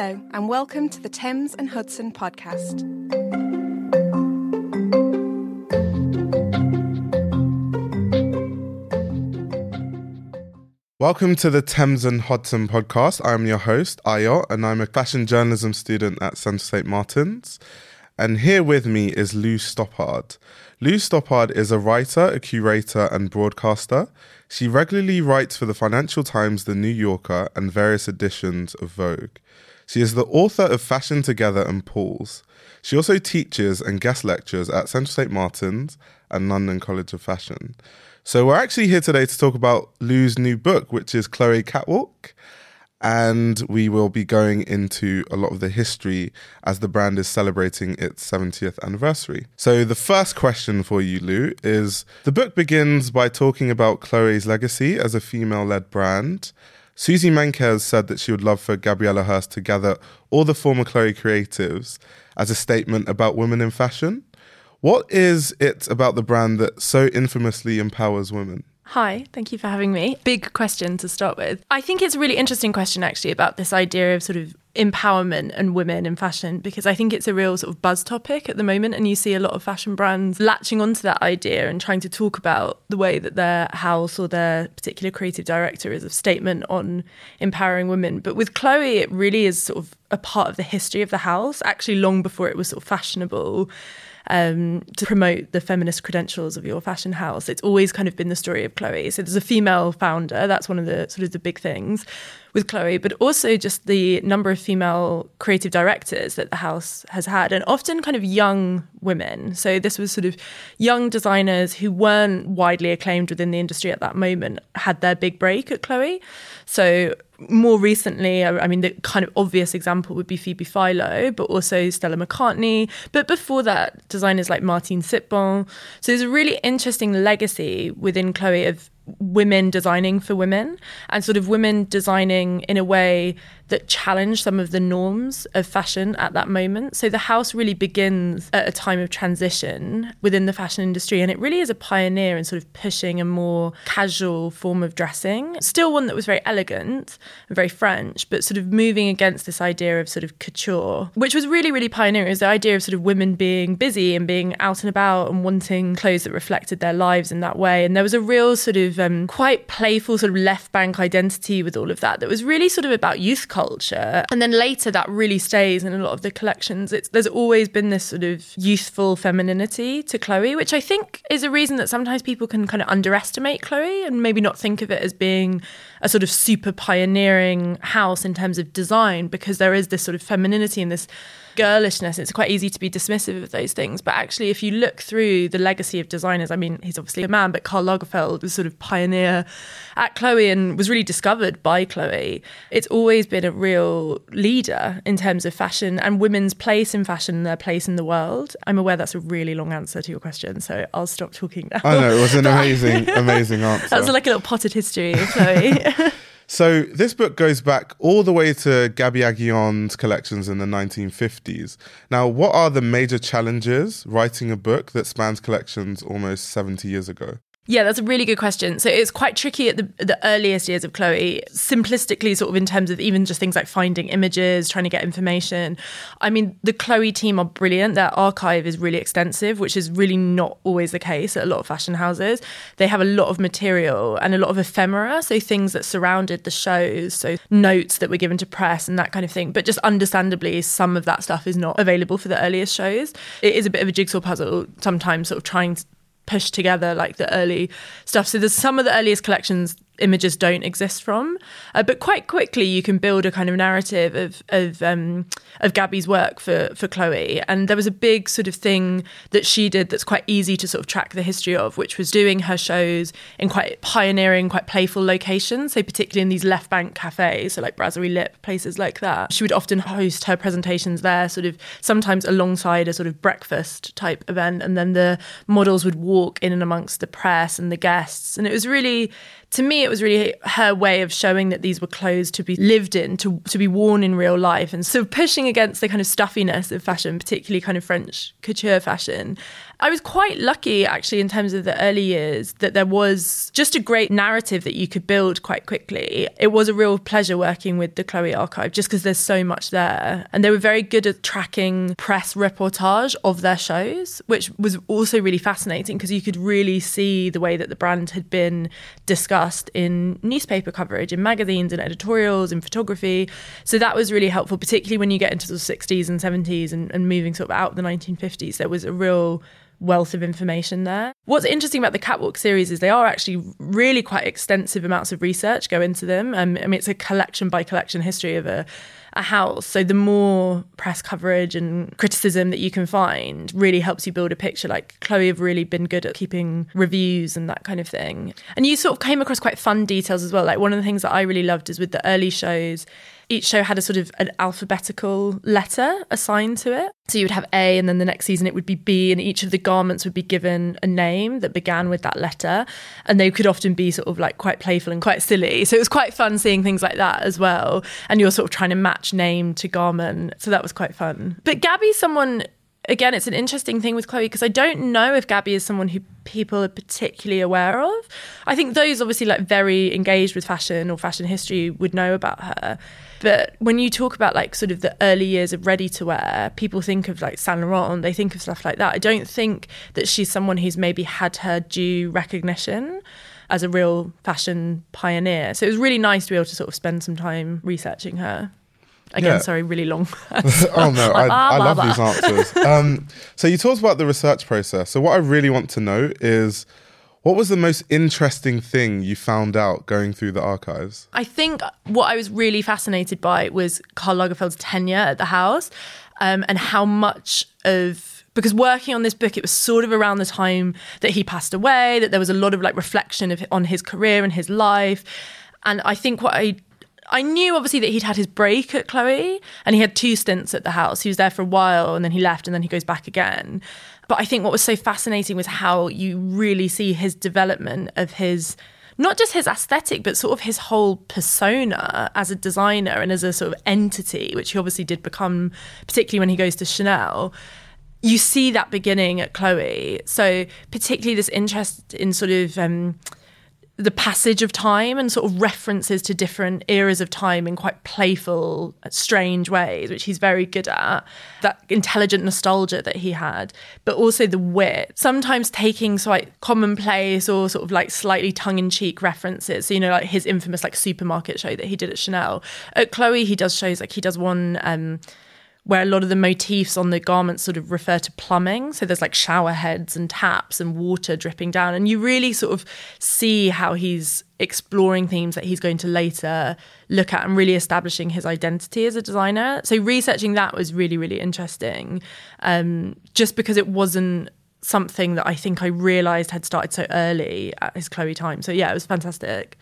Hello, and welcome to the Thames and Hudson podcast. Welcome to the Thames and Hudson podcast. I'm your host, Ayo, and I'm a fashion journalism student at Central St. Martin's. And here with me is Lou Stoppard. Lou Stoppard is a writer, a curator, and broadcaster. She regularly writes for the Financial Times, The New Yorker, and various editions of Vogue. She is the author of Fashion Together and Pools. She also teaches and guest lectures at Central St. Martin's and London College of Fashion. So we're actually here today to talk about Lou's new book, which is Chloe Catwalk. And we will be going into a lot of the history as the brand is celebrating its 70th anniversary. So, the first question for you, Lou, is the book begins by talking about Chloe's legacy as a female led brand. Suzy Menkes said that she would love for Gabriela Hearst to gather all the former Chloe creatives as a statement about women in fashion. What is it about the brand that so infamously empowers women? Hi, thank you for having me. Big question to start with. I think it's a really interesting question actually about this idea of sort of empowerment and women in fashion because I think it's a real sort of buzz topic at the moment and you see a lot of fashion brands latching onto that idea and trying to talk about the way that their house or their particular creative director is a statement on empowering women but with Chloe it really is sort of a part of the history of the house actually long before it was sort of fashionable um, to promote the feminist credentials of your fashion house. It's always kind of been the story of Chloe. So there's a female founder. That's one of the sort of the big things with Chloe, but also just the number of female creative directors that the house has had, and often kind of young women. So this was sort of young designers who weren't widely acclaimed within the industry at that moment had their big break at Chloe. So more recently, I mean, the kind of obvious example would be Phoebe Philo, but also Stella McCartney. But before that, designers like Martine Sitbon. So there's a really interesting legacy within Chloe of women designing for women and sort of women designing in a way that challenge some of the norms of fashion at that moment. So the house really begins at a time of transition within the fashion industry, and it really is a pioneer in sort of pushing a more casual form of dressing. Still one that was very elegant and very French, but sort of moving against this idea of sort of couture, which was really, really pioneering. Was the idea of sort of women being busy and being out and about and wanting clothes that reflected their lives in that way. And there was a real sort of um, quite playful sort of left bank identity with all of that that was really sort of about youth culture. And then later that really stays in a lot of the collections. It's, there's always been this sort of youthful femininity to Chloe, which I think is a reason that sometimes people can kind of underestimate Chloe and maybe not think of it as being a sort of super pioneering house in terms of design because there is this sort of femininity and this girlishness. It's quite easy to be dismissive of those things. But actually, if you look through the legacy of designers, I mean, he's obviously a man, but Karl Lagerfeld was sort of pioneer at Chloe and was really discovered by Chloe. It's always been a real leader in terms of fashion and women's place in fashion, their place in the world. I'm aware that's a really long answer to your question, so I'll stop talking now. I know, it was an amazing, amazing answer. That was like a little potted history of Chloe. So this book goes back all the way to Gaby Aghion's collections in the 1950s. Now, what are the major challenges writing a book that spans collections almost 70 years ago? Yeah, that's a really good question. So it's quite tricky at the, the earliest years of Chloe, simplistically, sort of in terms of even just things like finding images, trying to get information. I mean, the Chloe team are brilliant. Their archive is really extensive, which is really not always the case at a lot of fashion houses. They have a lot of material and a lot of ephemera, so things that surrounded the shows, so notes that were given to press and that kind of thing. But just understandably, some of that stuff is not available for the earliest shows. It is a bit of a jigsaw puzzle sometimes, sort of trying push together like the early stuff. So there's some of the earliest collections images don't exist from. Uh, but quite quickly, you can build a kind of narrative of of um, of Gabby's work for for Chloe. And there was a big sort of thing that she did that's quite easy to sort of track the history of, which was doing her shows in quite pioneering, quite playful locations. So particularly in these left bank cafes, so like Brasserie Lippe, places like that. She would often host her presentations there, sort of sometimes alongside a sort of breakfast type event, and then the models would walk in and amongst the press and the guests, and it was really to me, it was really her way of showing that these were clothes to be lived in, to, to be worn in real life. And so pushing against the kind of stuffiness of fashion, particularly kind of French couture fashion, I was quite lucky actually in terms of the early years that there was just a great narrative that you could build quite quickly. It was a real pleasure working with the Chloe archive just because there's so much there. And they were very good at tracking press reportage of their shows, which was also really fascinating because you could really see the way that the brand had been discussed in newspaper coverage, in magazines, in editorials, in photography. So that was really helpful, particularly when you get into the 60s and 70s and, and moving sort of out of the 1950s. There was a real wealth of information there. What's interesting about the Catwalk series is they are actually really quite extensive amounts of research go into them. Um, I mean, it's a collection by collection history of a, a house. So the more press coverage and criticism that you can find really helps you build a picture. Like Chloe have really been good at keeping reviews and that kind of thing. And you sort of came across quite fun details as well. Like one of the things that I really loved is with the early shows each show had a sort of an alphabetical letter assigned to it. So you would have A, and then the next season it would be B, and each of the garments would be given a name that began with that letter. And they could often be sort of like quite playful and quite silly. So it was quite fun seeing things like that as well. And you're sort of trying to match name to garment. So that was quite fun. But Gabby's someone again, it's an interesting thing with Chloe because I don't know if Gabby is someone who people are particularly aware of. I think those obviously like very engaged with fashion or fashion history would know about her. But when you talk about like sort of the early years of ready to wear, people think of like Saint Laurent, they think of stuff like that. I don't think that she's someone who's maybe had her due recognition as a real fashion pioneer. So it was really nice to be able to sort of spend some time researching her. Again, yeah. sorry, really long. oh no, I, I love these answers. Um, so you talked about the research process. So what I really want to know is what was the most interesting thing you found out going through the archives? I think what I was really fascinated by was Karl Lagerfeld's tenure at the house um, and how much of because working on this book it was sort of around the time that he passed away that there was a lot of like reflection of, on his career and his life and i think what i I knew obviously that he'd had his break at Chloe and he had two stints at the house. He was there for a while and then he left and then he goes back again. But I think what was so fascinating was how you really see his development of his not just his aesthetic, but sort of his whole persona as a designer and as a sort of entity, which he obviously did become, particularly when he goes to Chanel. You see that beginning at Chloe. So, particularly this interest in sort of um, the passage of time and sort of references to different eras of time in quite playful, strange ways, which he's very good at. That intelligent nostalgia that he had, but also the wit. Sometimes taking like commonplace or sort of like slightly tongue in cheek references. So, you know, like his infamous like supermarket show that he did at Chanel. At Chloe, he does shows like he does one. Um, where a lot of the motifs on the garments sort of refer to plumbing. So there's like shower heads and taps and water dripping down. And you really sort of see how he's exploring themes that he's going to later look at and really establishing his identity as a designer. So researching that was really, really interesting. Um, just because it wasn't something that I think I realized had started so early at his Chloe time. So yeah, it was fantastic.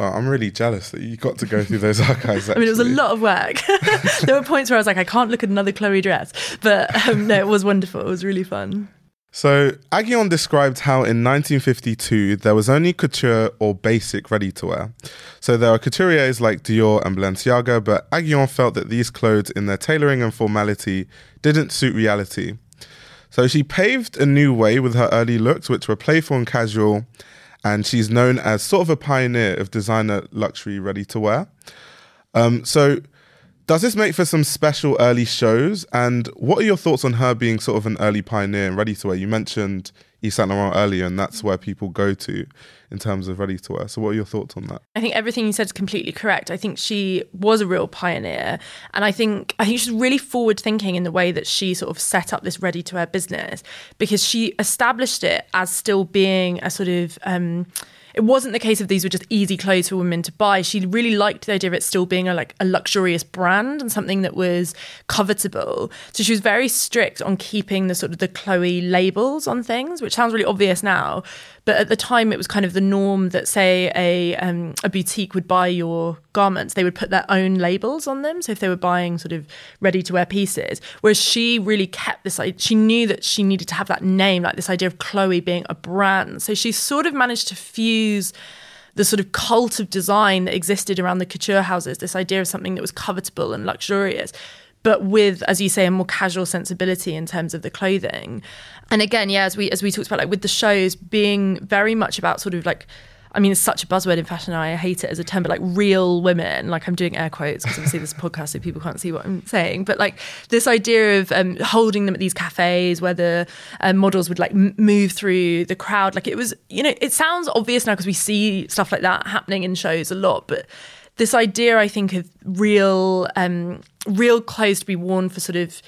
Well, I'm really jealous that you got to go through those archives. Actually. I mean, it was a lot of work. there were points where I was like, I can't look at another Chloe dress, but um, no, it was wonderful. It was really fun. So, Aghion described how in 1952 there was only couture or basic ready to wear. So, there are couturiers like Dior and Balenciaga, but Aghion felt that these clothes, in their tailoring and formality, didn't suit reality. So, she paved a new way with her early looks, which were playful and casual, and she's known as sort of a pioneer of designer luxury ready to wear. Um, so, does this make for some special early shows? And what are your thoughts on her being sort of an early pioneer in ready to wear? You mentioned Yves Saint Laurent earlier, and that's where people go to in terms of ready to wear. So, what are your thoughts on that? I think everything you said is completely correct. I think she was a real pioneer, and I think I think she's really forward thinking in the way that she sort of set up this ready to wear business because she established it as still being a sort of um, it wasn't the case of these were just easy clothes for women to buy. She really liked the idea of it still being a like a luxurious brand and something that was covetable. So she was very strict on keeping the sort of the Chloe labels on things, which sounds really obvious now, but at the time, it was kind of the norm that, say, a um, a boutique would buy your garments, they would put their own labels on them. So if they were buying sort of ready to wear pieces, whereas she really kept this, she knew that she needed to have that name, like this idea of Chloe being a brand. So she sort of managed to fuse the sort of cult of design that existed around the couture houses, this idea of something that was covetable and luxurious, but with, as you say, a more casual sensibility in terms of the clothing. And again, yeah, as we as we talked about, like with the shows being very much about sort of like I mean, it's such a buzzword in fashion. I hate it as a term, but like real women, like I'm doing air quotes because obviously this podcast, so people can't see what I'm saying. But like this idea of um, holding them at these cafes where the um, models would like move through the crowd, like it was, you know, it sounds obvious now because we see stuff like that happening in shows a lot, but this idea, I think, of real, um, real clothes to be worn for sort of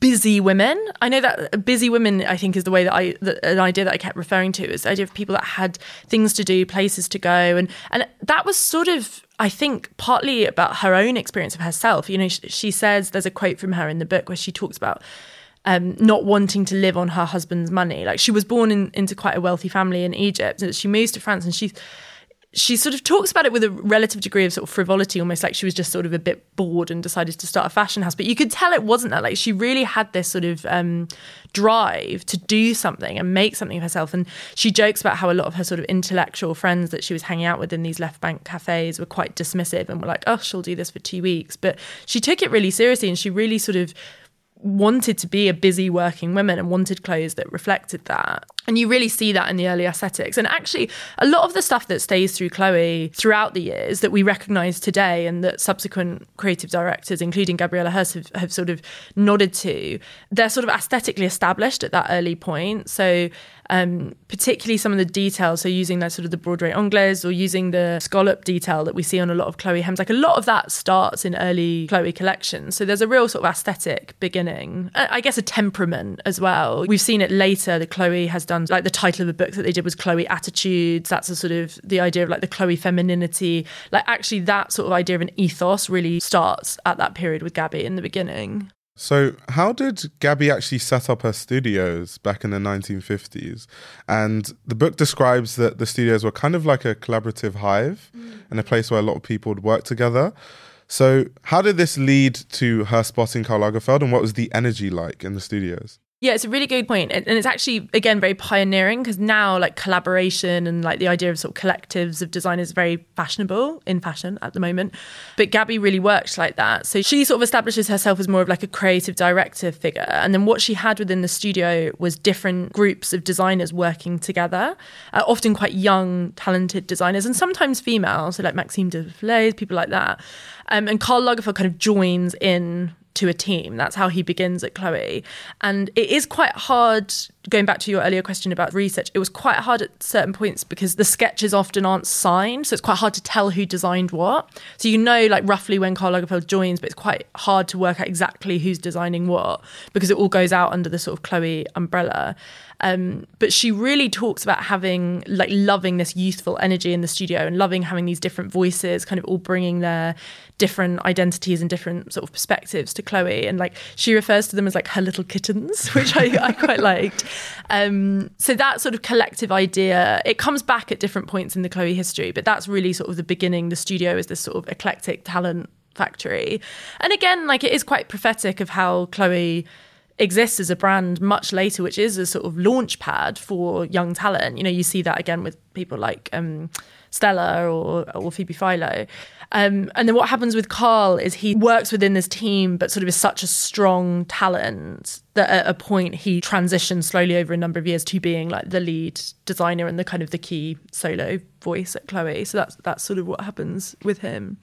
busy women. I know that busy women, I think, is the way that I, an idea that I kept referring to is the idea of people that had things to do, places to go. And, and that was sort of, I think, partly about her own experience of herself. You know, she, she says, there's a quote from her in the book where she talks about um, not wanting to live on her husband's money. Like she was born in, into quite a wealthy family in Egypt and she moves to France and she's, she sort of talks about it with a relative degree of sort of frivolity, almost like she was just sort of a bit bored and decided to start a fashion house. But you could tell it wasn't that. Like she really had this sort of um, drive to do something and make something of herself. And she jokes about how a lot of her sort of intellectual friends that she was hanging out with in these left bank cafes were quite dismissive and were like, oh, she'll do this for two weeks. But she took it really seriously and she really sort of wanted to be a busy working woman and wanted clothes that reflected that. And you really see that in the early aesthetics. And actually, a lot of the stuff that stays through Chloe throughout the years that we recognize today and that subsequent creative directors, including Gabriela Hearst, have, have sort of nodded to, they're sort of aesthetically established at that early point. So um, particularly some of the details. So using that sort of the broderie anglaise or using the scallop detail that we see on a lot of Chloe hems, like a lot of that starts in early Chloe collections. So there's a real sort of aesthetic beginning. I guess a temperament as well. We've seen it later that Chloe has done, like the title of the book that they did was Chloe Attitudes. That's a sort of the idea of like the Chloe femininity. Like actually that sort of idea of an ethos really starts at that period with Gabby in the beginning. So, how did Gabby actually set up her studios back in the 1950s? And the book describes that the studios were kind of like a collaborative hive mm. and a place where a lot of people would work together. So, how did this lead to her spotting Karl Lagerfeld and what was the energy like in the studios? Yeah, it's a really good point. And it's actually, again, very pioneering because now, like, collaboration and like the idea of sort of collectives of design is very fashionable in fashion at the moment. But Gabby really worked like that. So she sort of establishes herself as more of like a creative director figure. And then what she had within the studio was different groups of designers working together, uh, often quite young, talented designers, and sometimes female. So, like Maxime de people like that. Um, and Karl Lagerfeld kind of joins in to a team. That's how he begins at Chloe. And it is quite hard, going back to your earlier question about research, it was quite hard at certain points because the sketches often aren't signed. So it's quite hard to tell who designed what. So you know, like roughly when Karl Lagerfeld joins, but it's quite hard to work out exactly who's designing what because it all goes out under the sort of Chloe umbrella. Um, but she really talks about having like loving this youthful energy in the studio and loving having these different voices, kind of all bringing their different identities and different sort of perspectives to Chloe. And like she refers to them as like her little kittens, which I, I quite liked. Um, so that sort of collective idea, it comes back at different points in the Chloe history, but that's really sort of the beginning. The studio is this sort of eclectic talent factory. And again, like it is quite prophetic of how Chloe exists as a brand much later, which is a sort of launch pad for young talent. You know, you see that again with people like um, Stella or, or Phoebe Philo. Um, and then what happens with Karl is he works within this team, but sort of is such a strong talent that at a point he transitions slowly over a number of years to being like the lead designer and the kind of the key solo voice at Chloe. So that's that's sort of what happens with him.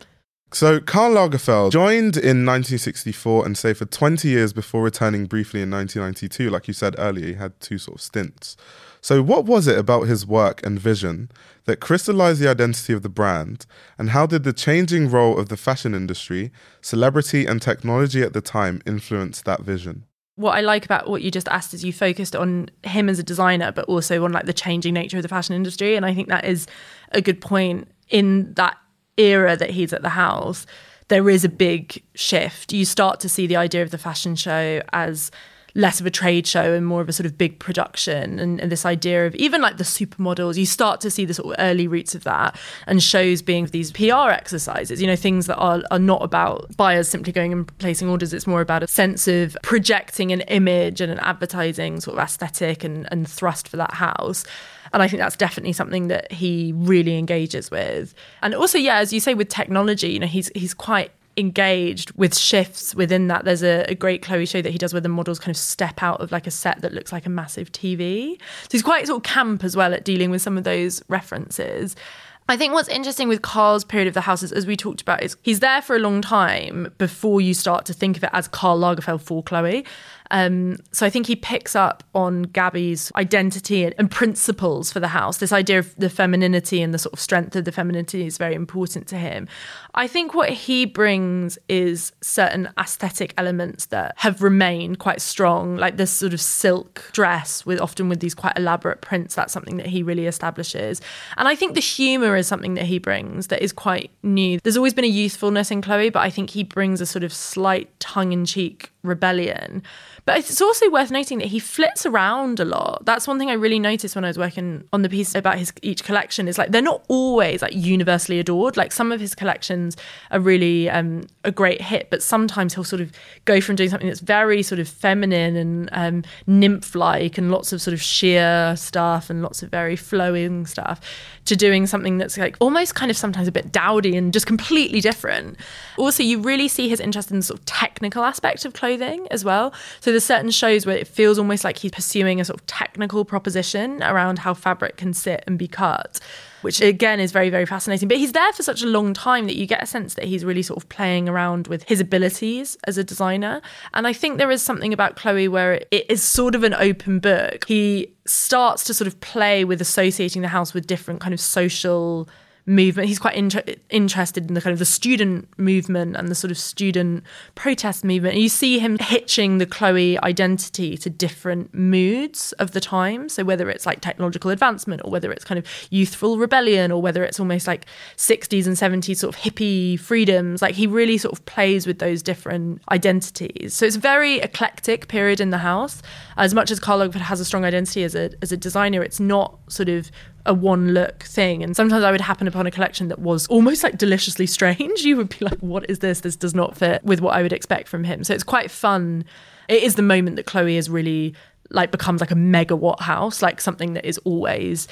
So, Karl Lagerfeld joined in 1964 and stayed for 20 years before returning briefly in 1992. Like you said earlier, he had two sort of stints. So, what was it about his work and vision that crystallized the identity of the brand? And how did the changing role of the fashion industry, celebrity, and technology at the time influence that vision? what I like about what you just asked is you focused on him as a designer, but also on like the changing nature of the fashion industry. And I think that is a good point in that era that he's at the house, there is a big shift. You start to see the idea of the fashion show as less of a trade show and more of a sort of big production and, and, this idea of even like the supermodels you start to see the sort of early roots of that and shows being these pr exercises you know things that are, are not about buyers simply going and placing orders it's more about a sense of projecting an image and an advertising sort of aesthetic and, and thrust for that house and I think that's definitely something that he really engages with. And also, yeah, as you say, with technology, you know, he's he's quite engaged with shifts within that. There's a, a, great Chloe show that he does where the models kind of step out of like a set that looks like a massive TV. So he's quite sort of camp as well at dealing with some of those references. I think what's interesting with Karl's period of the house is, as we talked about, is he's there for a long time before you start to think of it as Karl Lagerfeld for Chloe. Um, so I think he picks up on Gabby's identity and, and, principles for the house. This idea of the femininity and the sort of strength of the femininity is very important to him. I think what he brings is certain aesthetic elements that have remained quite strong, like this sort of silk dress with often with these quite elaborate prints. That's something that he really establishes. And I think the humour is something that he brings that is quite new. There's always been a youthfulness in Chloe, but I think he brings a sort of slight tongue in cheek rebellion. But it's also worth noting that he flits around a lot. That's one thing I really noticed when I was working on the piece about his each collection is like they're not always like universally adored. Like some of his collections are really um, a great hit, but sometimes he'll sort of go from doing something that's very sort of feminine and um, nymph-like and lots of sort of sheer stuff and lots of very flowing stuff to doing something that's like almost kind of sometimes a bit dowdy and just completely different. Also, you really see his interest in the sort of technical aspect of clothing as well. So there's certain shows where it feels almost like he's pursuing a sort of technical proposition around how fabric can sit and be cut which again is very, very fascinating. But he's there for such a long time that you get a sense that he's really sort of playing around with his abilities as a designer. And I think there is something about Chloe where it is sort of an open book. He starts to sort of play with associating the house with different kind of social movement. He's quite inter- interested in the kind of the student movement and the sort of student protest movement. And you see him hitching the Chloe identity to different moods of the time. So whether it's like technological advancement or whether it's kind of youthful rebellion or whether it's almost like 60s and 70s sort of hippie freedoms, like he really sort of plays with those different identities. So it's a very eclectic period in the house. As much as Karl Lagerfeld has a strong identity as a as a designer, it's not sort of a one look thing. And sometimes I would happen upon a collection that was almost like deliciously strange. You would be like, what is this? This does not fit with what I would expect from him. So it's quite fun. It is the moment that Chloe is really like becomes like a megawatt house, like something that is always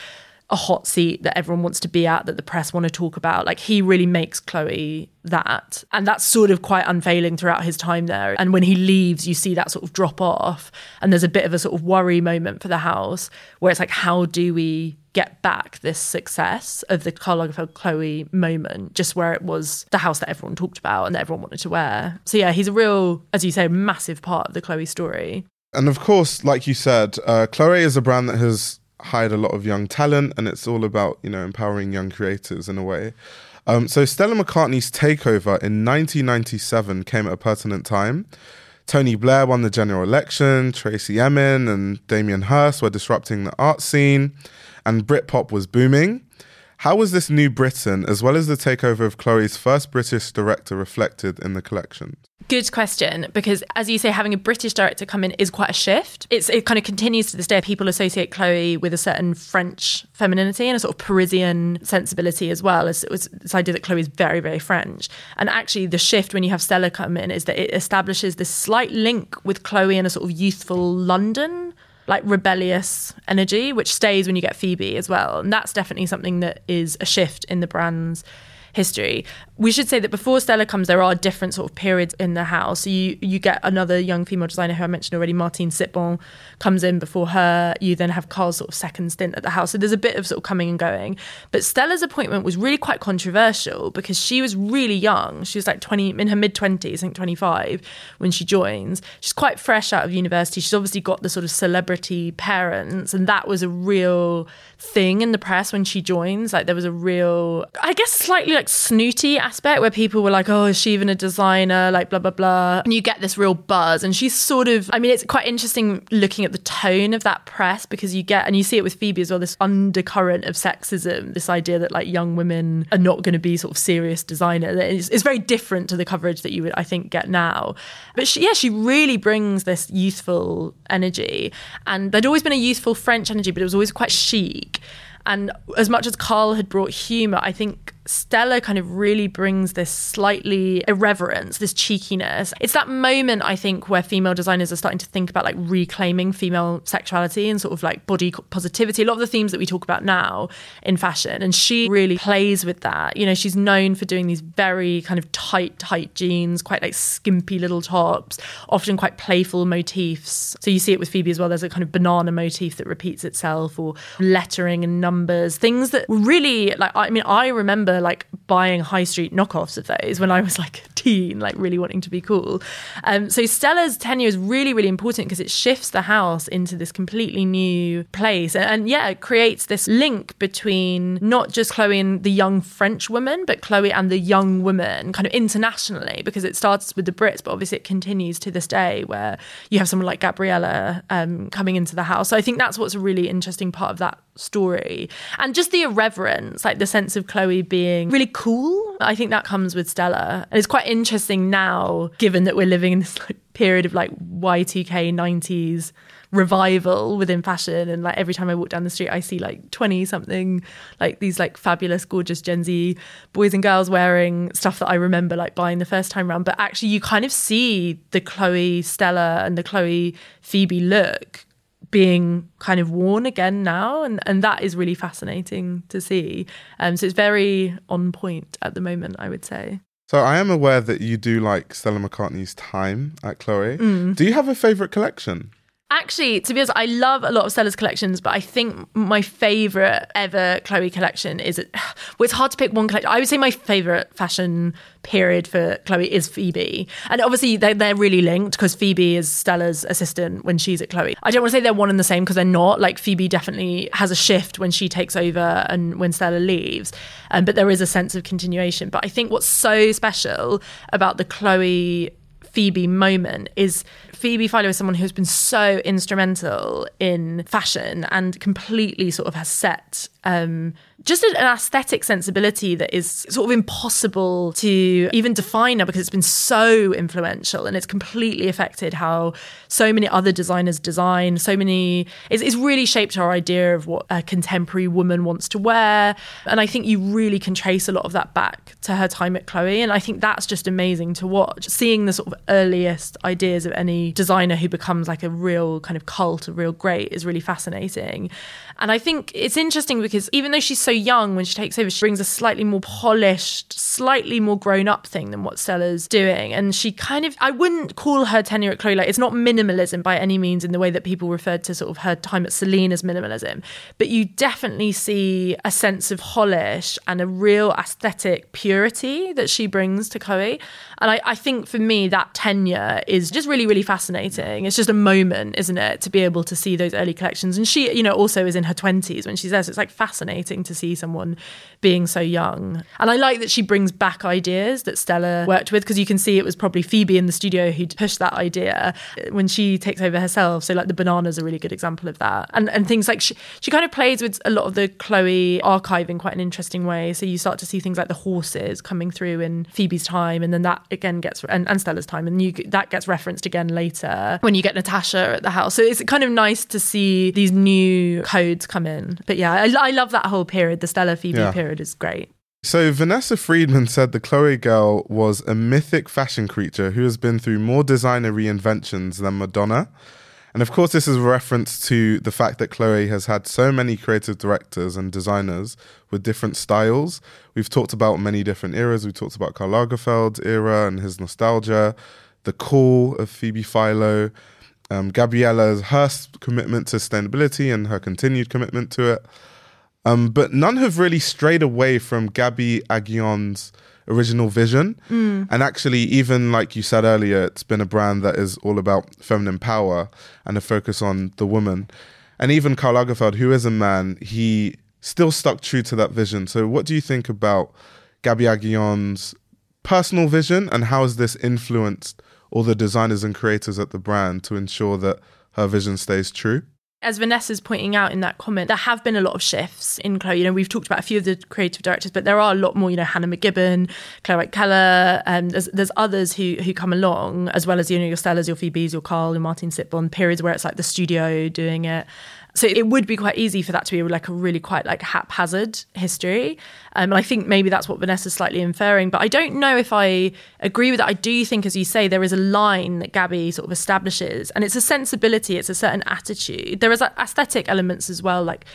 a hot seat that everyone wants to be at, that the press want to talk about. Like he really makes Chloe that. And that's sort of quite unfailing throughout his time there. And when he leaves, you see that sort of drop off. And there's a bit of a sort of worry moment for the house where it's like, how do we get back this success of the Karl Lagerfeld Chloe moment, just where it was the house that everyone talked about and that everyone wanted to wear. So yeah, he's a real, as you say, massive part of the Chloe story. And of course, like you said, uh, Chloe is a brand that has hired a lot of young talent, and it's all about you know empowering young creators in a way. Um, so Stella McCartney's takeover in 1997 came at a pertinent time. Tony Blair won the general election. Tracey Emin and Damien Hirst were disrupting the art scene, and Britpop was booming. How was this new Britain, as well as the takeover of Chloe's first British director, reflected in the collection? Good question, because as you say, having a British director come in is quite a shift. It's, it kind of continues to this day. People associate Chloe with a certain French femininity and a sort of Parisian sensibility as well. As it was this idea that Chloe is very, very French. And actually, the shift when you have Stella come in is that it establishes this slight link with Chloe and a sort of youthful London like rebellious energy, which stays when you get Phoebe as well. And that's definitely something that is a shift in the brand's history. We should say that before Stella comes, there are different sort of periods in the house. So you you get another young female designer who I mentioned already, Martine Sitbon, comes in before her. You then have Karl's sort of second stint at the house. So there's a bit of sort of coming and going. But Stella's appointment was really quite controversial because she was really young. She was like 20 in her mid 20s, I think 25 when she joins. She's quite fresh out of university. She's obviously got the sort of celebrity parents, and that was a real thing in the press when she joins. Like there was a real, I guess, slightly like snooty aspect where people were like, "Oh, is she even a designer?" Like blah blah blah, and you get this real buzz. And she's sort of, I mean, it's quite interesting looking at the tone of that press because you get, and you see it with Phoebe as well, this undercurrent of sexism, this idea that like young women are not going to be sort of serious designer. It's, it's very different to the coverage that you would, I think, get now. But she, yeah, she really brings this youthful energy, and there'd always been a youthful French energy, but it was always quite chic. And as much as Karl had brought humour, I think Stella kind of really brings this slightly irreverence, this cheekiness. It's that moment, I think, where female designers are starting to think about like reclaiming female sexuality and sort of like body positivity. A lot of the themes that we talk about now in fashion. And she really plays with that. You know, she's known for doing these very kind of tight, tight jeans, quite like skimpy little tops, often quite playful motifs. So you see it with Phoebe as well. There's a kind of banana motif that repeats itself or lettering and numbers, things that really like I mean, I remember like buying high street knockoffs of those when I was like a teen, like really wanting to be cool. Um, so Stella's tenure is really, really important because it shifts the house into this completely new place. And, and yeah, it creates this link between not just Chloe and the young French woman, but Chloe and the young woman kind of internationally because it starts with the Brits, but obviously it continues to this day where you have someone like Gabriela um, coming into the house. So I think that's what's a really interesting part of that story. And just the irreverence, like the sense of Chloe being really cool. I think that comes with Stella. And it's quite interesting now, given that we're living in this like, period of like Y2K 90s revival within fashion and like every time I walk down the street I see like 20 something like these like fabulous gorgeous Gen Z boys and girls wearing stuff that I remember like buying the first time around but actually you kind of see the Chloe Stella and the Chloe Phoebe look being kind of worn again now and and that is really fascinating to see um so it's very on point at the moment I would say so I am aware that you do like Stella McCartney's time at Chloe. Mm. Do you have a favorite collection? Actually, to be honest, I love a lot of Stella's collections, but I think my favorite ever Chloe collection is well, it's hard to pick one collection. I would say my favorite fashion period for Chloe is Phoebe. And obviously they're, they're really linked because Phoebe is Stella's assistant when she's at Chloe. I don't want to say they're one and the same because they're not. Like Phoebe definitely has a shift when she takes over and when Stella leaves. Um, but there is a sense of continuation. But I think what's so special about the Chloe Phoebe moment is Phoebe Philo is someone who's been so instrumental in fashion and completely sort of has set um, just an aesthetic sensibility that is sort of impossible to even define now because it's been so influential and it's completely affected how so many other designers design. So many, it's, it's really shaped our idea of what a contemporary woman wants to wear. And I think you really can trace a lot of that back to her time at Chloe. And I think that's just amazing to watch. Seeing the sort of earliest ideas of any designer who becomes like a real kind of cult, a real great, is really fascinating. And I think it's interesting because even though she's so young when she takes over, she brings a slightly more polished, slightly more grown up thing than what Stella's doing. And she kind of, I wouldn't call her tenure at Chloe like it's not minimalism by any means in the way that people referred to sort of her time at Celine as minimalism. But you definitely see a sense of polish and a real aesthetic purity that she brings to Chloe. And I, I think for me, that tenure is just really, really fascinating. It's just a moment, isn't it, to be able to see those early collections. And she, you know, also is in her 20s when she's there. So it's like fascinating to see someone being so young. And I like that she brings back ideas that Stella worked with because you can see it was probably Phoebe in the studio who pushed that idea uh, when she takes over herself. So like the bananas a really good example of that. And and things like she, she kind of plays with a lot of the Chloe archive in quite an interesting way. So you start to see things like the horses coming through in Phoebe's time and then that again gets and, and Stella's time and you that gets referenced again later when you get Natacha at the house. So it's kind of nice to see these new codes come in. But yeah, I, I love that whole period. The Stella Phoebe yeah. period is great. So Vanessa Friedman said the Chloe girl was a mythic fashion creature who has been through more designer reinventions than Madonna. And of course, this is a reference to the fact that Chloe has had so many creative directors and designers with different styles. We've talked about many different eras. We talked about Karl Lagerfeld's era and his nostalgia, the cool of Phoebe Philo, um, Gabriela's her commitment to sustainability and her continued commitment to it. Um, but none have really strayed away from Gabby Aghion's original vision. Mm. And actually, even like you said earlier, it's been a brand that is all about feminine power and a focus on the woman. And even Karl Lagerfeld, who is a man, he still stuck true to that vision. So, what do you think about Gabby Aghion's personal vision, and how has this influenced all the designers and creators at the brand to ensure that her vision stays true? As Vanessa's pointing out in that comment, there have been a lot of shifts in Chloe. You know, we've talked about a few of the creative directors, but there are a lot more. You know, Hannah MacGibbon, Clare Waight Keller, and um, there's, there's others who who come along, as well as you know your Stellas, your Phoebes, your Karl, your Martine Sitbon. Periods where it's like the studio doing it. So it would be quite easy for that to be like a really quite like haphazard history. Um, and I think maybe that's what Vanessa's slightly inferring. But I don't know if I agree with that. I do think, as you say, there is a line that Gabby sort of establishes, and it's a sensibility, it's a certain attitude. There is aesthetic elements as well, like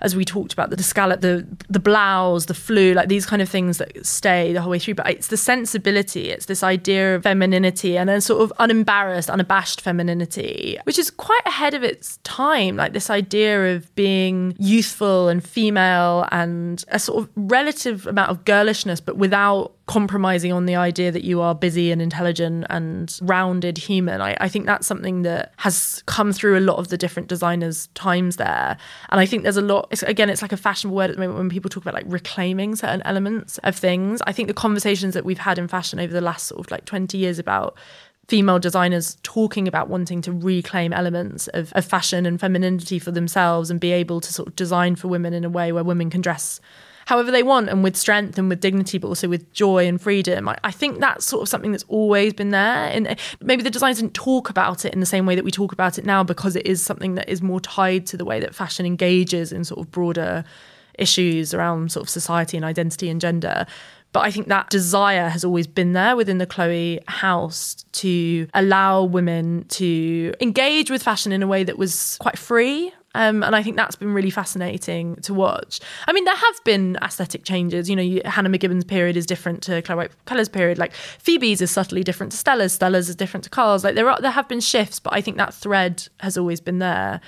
as we talked about the scallop, the the blouse, the flue, like these kind of things that stay the whole way through. But it's the sensibility, it's this idea of femininity and a sort of unembarrassed, unabashed femininity, which is quite ahead of its time. Like this idea of being youthful and female and a sort of relative amount of girlishness, but without compromising on the idea that you are busy and intelligent and rounded human. I, I, think that's something that has come through a lot of the different designers' times there. And I think there's a lot, it's, again, it's like a fashionable word at the moment when people talk about like reclaiming certain elements of things. I think the conversations that we've had in fashion over the last sort of like 20 years about female designers talking about wanting to reclaim elements of, of fashion and femininity for themselves and be able to sort of design for women in a way where women can dress however they want and with strength and with dignity, but also with joy and freedom. I, I think that's sort of something that's always been there. And uh, maybe the designers didn't talk about it in the same way that we talk about it now because it is something that is more tied to the way that fashion engages in sort of broader issues around sort of society and identity and gender. But I think that desire has always been there within the Chloe house to allow women to engage with fashion in a way that was quite free um, and I think that's been really fascinating to watch. I mean, there have been aesthetic changes. You know, you, Hannah MacGibbon's period is different to Chloe Waight Keller's period. Like Phoebe's is subtly different to Stella's. Stella's is different to Karl's. Like there are there have been shifts, but I think that thread has always been there.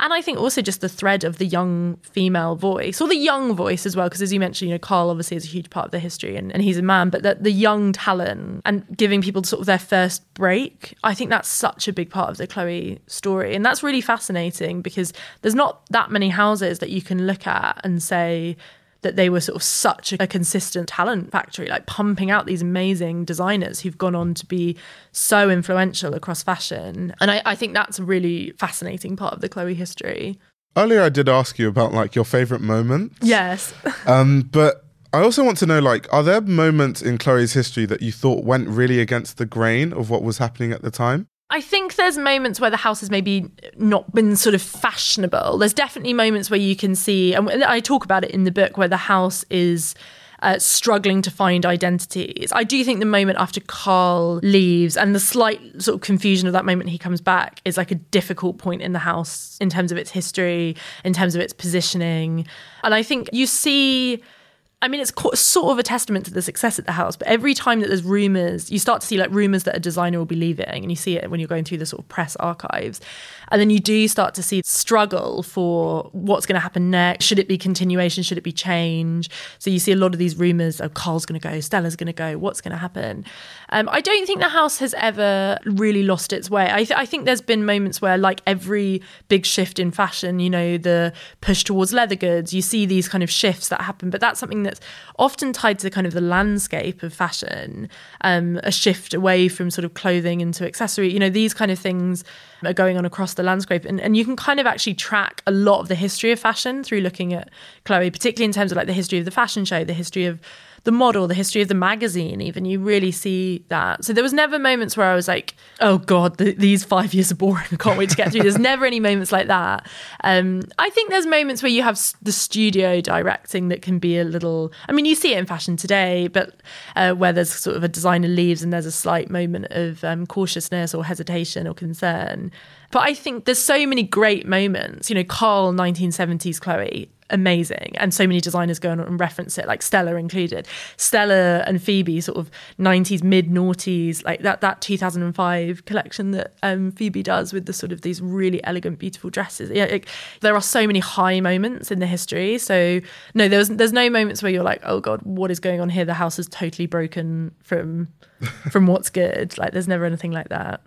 And I think also just the thread of the young female voice, or the young voice as well, because as you mentioned, you know, Karl obviously is a huge part of the history and, and he's a man, but the, the young talent and giving people sort of their first break, I think that's such a big part of the Chloe story. And that's really fascinating because there's not that many houses that you can look at and say, that they were sort of such a, consistent talent factory, like pumping out these amazing designers who've gone on to be so influential across fashion. And I, I think that's a really fascinating part of the Chloe history. Earlier, I did ask you about like your favorite moments. Yes. um, but I also want to know like, are there moments in Chloe's history that you thought went really against the grain of what was happening at the time? I think there's moments where the house has maybe not been sort of fashionable. There's definitely moments where you can see, and I talk about it in the book, where the house is uh, struggling to find identities. I do think the moment after Karl leaves and the slight sort of confusion of that moment he comes back is like a difficult point in the house in terms of its history, in terms of its positioning. And I think you see I mean, it's sort of a testament to the success at the house. But every time that there's rumors, you start to see like rumors that a designer will be leaving, and you see it when you're going through the sort of press archives. And then you do start to see struggle for what's going to happen next. Should it be continuation? Should it be change? So you see a lot of these rumors of Karl's going to go, Stella's going to go, what's going to happen? Um, I don't think the house has ever really lost its way. I, th- I think there's been moments where, like every big shift in fashion, you know, the push towards leather goods, you see these kind of shifts that happen. But that's something that's often tied to kind of the landscape of fashion, um, a shift away from sort of clothing into accessory. You know, these kind of things are going on across the landscape. And, and you can kind of actually track a lot of the history of fashion through looking at Chloe, particularly in terms of like the history of the fashion show, the history of the model, the history of the magazine, even you really see that. So there was never moments where I was like, "Oh God, th- these five years are boring. I can't wait to get through." There's never any moments like that. Um, I think there's moments where you have the studio directing that can be a little. I mean, you see it in fashion today, but uh, where there's sort of a designer leaves and there's a slight moment of um, cautiousness or hesitation or concern. But I think there's so many great moments. You know, Karl 1970s Chloe amazing. And so many designers go on and reference it, like Stella included. Stella and Phoebe, sort of 90s, mid noughties, like that that 2005 collection that um, Phoebe does with the sort of these really elegant, beautiful dresses. Yeah, like, there are so many high moments in the history. So no, there's there's no moments where you're like, oh god, what is going on here? The house is totally broken from from what's good. Like there's never anything like that.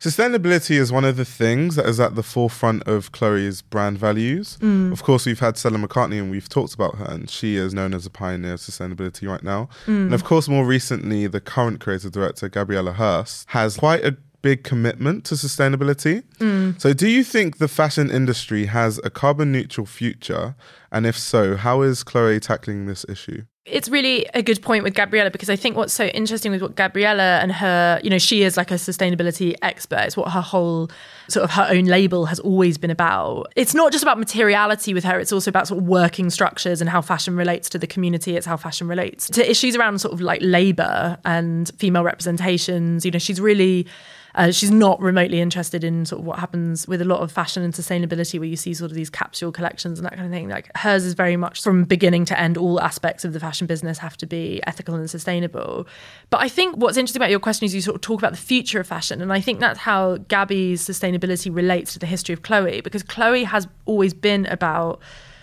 Sustainability is one of the things that is at the forefront of Chloe's brand values. Mm. Of course, we've had Stella McCartney and we've talked about her, and she is known as a pioneer of sustainability right now. Mm. And of course, more recently, the current creative director, Gabriela Hearst, has quite a big commitment to sustainability. Mm. So, do you think the fashion industry has a carbon neutral future? And if so, how is Chloe tackling this issue? It's really a good point with Gabriela because I think what's so interesting with what Gabriela and her, you know, she is like a sustainability expert. It's what her whole sort of her own label has always been about. It's not just about materiality with her, it's also about sort of working structures and how fashion relates to the community. It's how fashion relates to issues around sort of like labor and female representations. You know, she's really uh, she's not remotely interested in sort of what happens with a lot of fashion and sustainability, where you see sort of these capsule collections and that kind of thing. Like hers is very much from beginning to end, all aspects of the fashion business have to be ethical and sustainable. But I think what's interesting about your question is you sort of talk about the future of fashion. And I think that's how Gabby's sustainability relates to the history of Chloe, because Chloe has always been about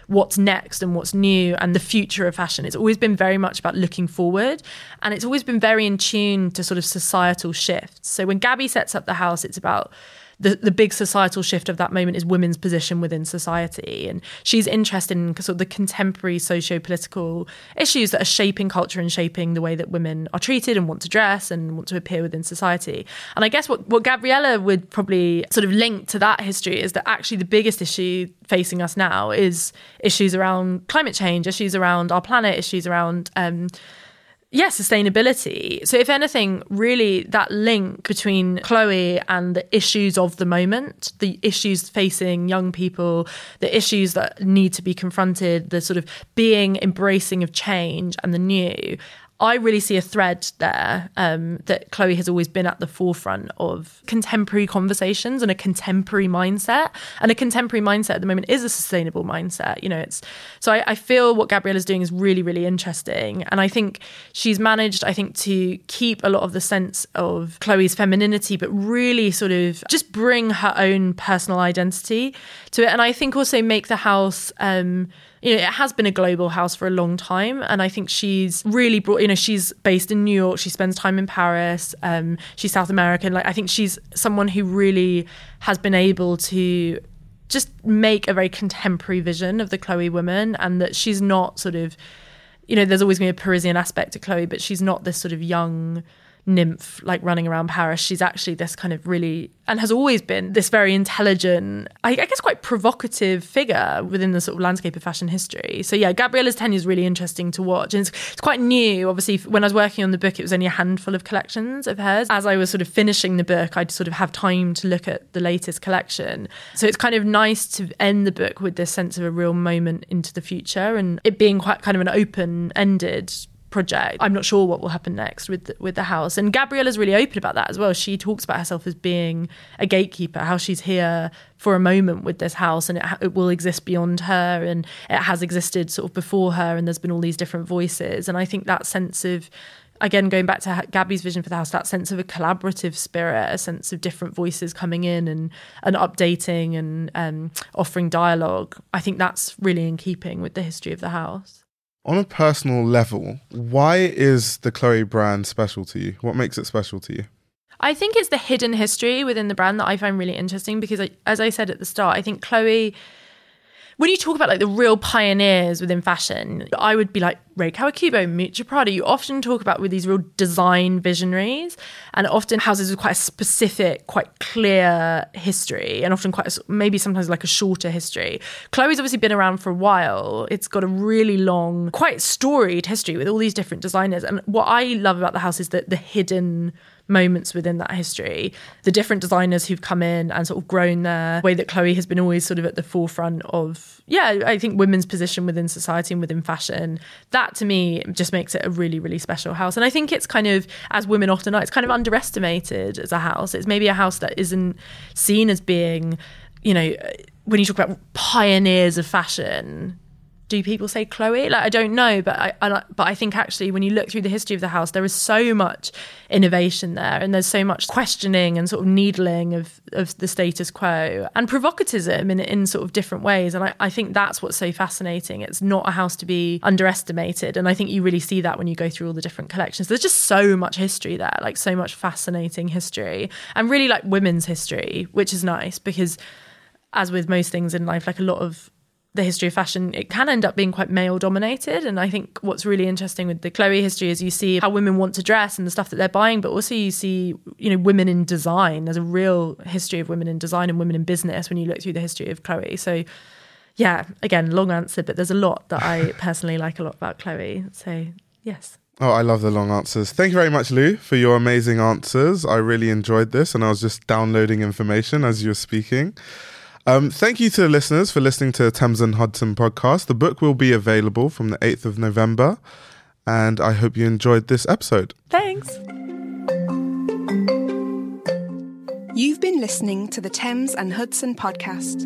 what's next and what's new and the future of fashion. It's always been very much about looking forward and it's always been very in tune to sort of societal shifts. So when Gabby sets up the house, it's about the, the big societal shift of that moment is women's position within society. And she's interested in sort of the contemporary socio political issues that are shaping culture and shaping the way that women are treated and want to dress and want to appear within society. And I guess what, what Gabriela would probably sort of link to that history is that actually the biggest issue facing us now is issues around climate change, issues around our planet, issues around. Um, yeah, sustainability. So, if anything, really that link between Chloe and the issues of the moment, the issues facing young people, the issues that need to be confronted, the sort of being embracing of change and the new, I really see a thread there um, that Chloe has always been at the forefront of contemporary conversations and a contemporary mindset. And a contemporary mindset at the moment is a sustainable mindset. You know, it's so I, I feel what Gabriela is doing is really, really interesting. And I think she's managed, I think, to keep a lot of the sense of Chloe's femininity, but really sort of just bring her own personal identity to it. And I think also make the house. Um, you know, it has been a global house for a long time. And I think she's really brought, you know, she's based in New York, she spends time in Paris, um, she's South American. Like, I think she's someone who really has been able to just make a very contemporary vision of the Chloe woman and that she's not sort of, you know, there's always going to be a Parisian aspect to Chloe, but she's not this sort of young, nymph like running around Paris. She's actually this kind of really, and has always been this very intelligent, I, I, guess quite provocative figure within the sort of landscape of fashion history. So yeah, Gabriela's tenure is really interesting to watch. And it's, it's quite new. Obviously, when I was working on the book, it was only a handful of collections of hers. As I was sort of finishing the book, I'd sort of have time to look at the latest collection. So it's kind of nice to end the book with this sense of a real moment into the future and it being quite kind of an open-ended project. I'm not sure what will happen next with the, with the house. And Gabriela's really open about that as well. She talks about herself as being a gatekeeper, how she's here for a moment with this house and it, it will exist beyond her and it has existed sort of before her and there's been all these different voices. And I think that sense of again going back to Gabby's vision for the house that sense of a collaborative spirit a sense of different voices coming in and and updating and um, offering dialogue i think that's really in keeping with the history of the house on a personal level, why is the Chloe brand special to you? What makes it special to you? I think it's the hidden history within the brand that I find really interesting because, as I said at the start, I think Chloe when you talk about like the real pioneers within fashion, I would be like Rei Kawakubo, Miuccia Prada. You often talk about with these real design visionaries, and often houses with quite a specific, quite clear history, and often quite a, maybe sometimes like a shorter history. Chloe's obviously been around for a while. It's got a really long, quite storied history with all these different designers. And what I love about the house is that the hidden moments within that history. The different designers who've come in and sort of grown their way that Chloe has been always sort of at the forefront of, yeah, I think women's position within society and within fashion. That to me just makes it a really, really special house. And I think it's kind of, as women often are, it's kind of underestimated as a house. It's maybe a house that isn't seen as being, you know, when you talk about pioneers of fashion, do people say Chloe? Like I don't know, but I, I, but I think actually when you look through the history of the house, there is so much innovation there, and there's so much questioning and sort of needling of of the status quo and provocatism in in sort of different ways. And I, I think that's what's so fascinating. It's not a house to be underestimated, and I think you really see that when you go through all the different collections. There's just so much history there, like so much fascinating history, and really like women's history, which is nice because as with most things in life, like a lot of the history of fashion, it can end up being quite male dominated. And I think what's really interesting with the Chloe history is you see how women want to dress and the stuff that they're buying, but also you see, you know, women in design. There's a real history of women in design and women in business when you look through the history of Chloe. So yeah, again, long answer, but there's a lot that I personally like a lot about Chloe. So, yes. Oh, I love the long answers. Thank you very much, Lou, for your amazing answers. I really enjoyed this, and I was just downloading information as you were speaking. Um, thank you to the listeners for listening to the Thames and Hudson podcast. The book will be available from the 8th of November, and I hope you enjoyed this episode. Thanks. You've been listening to the Thames and Hudson podcast.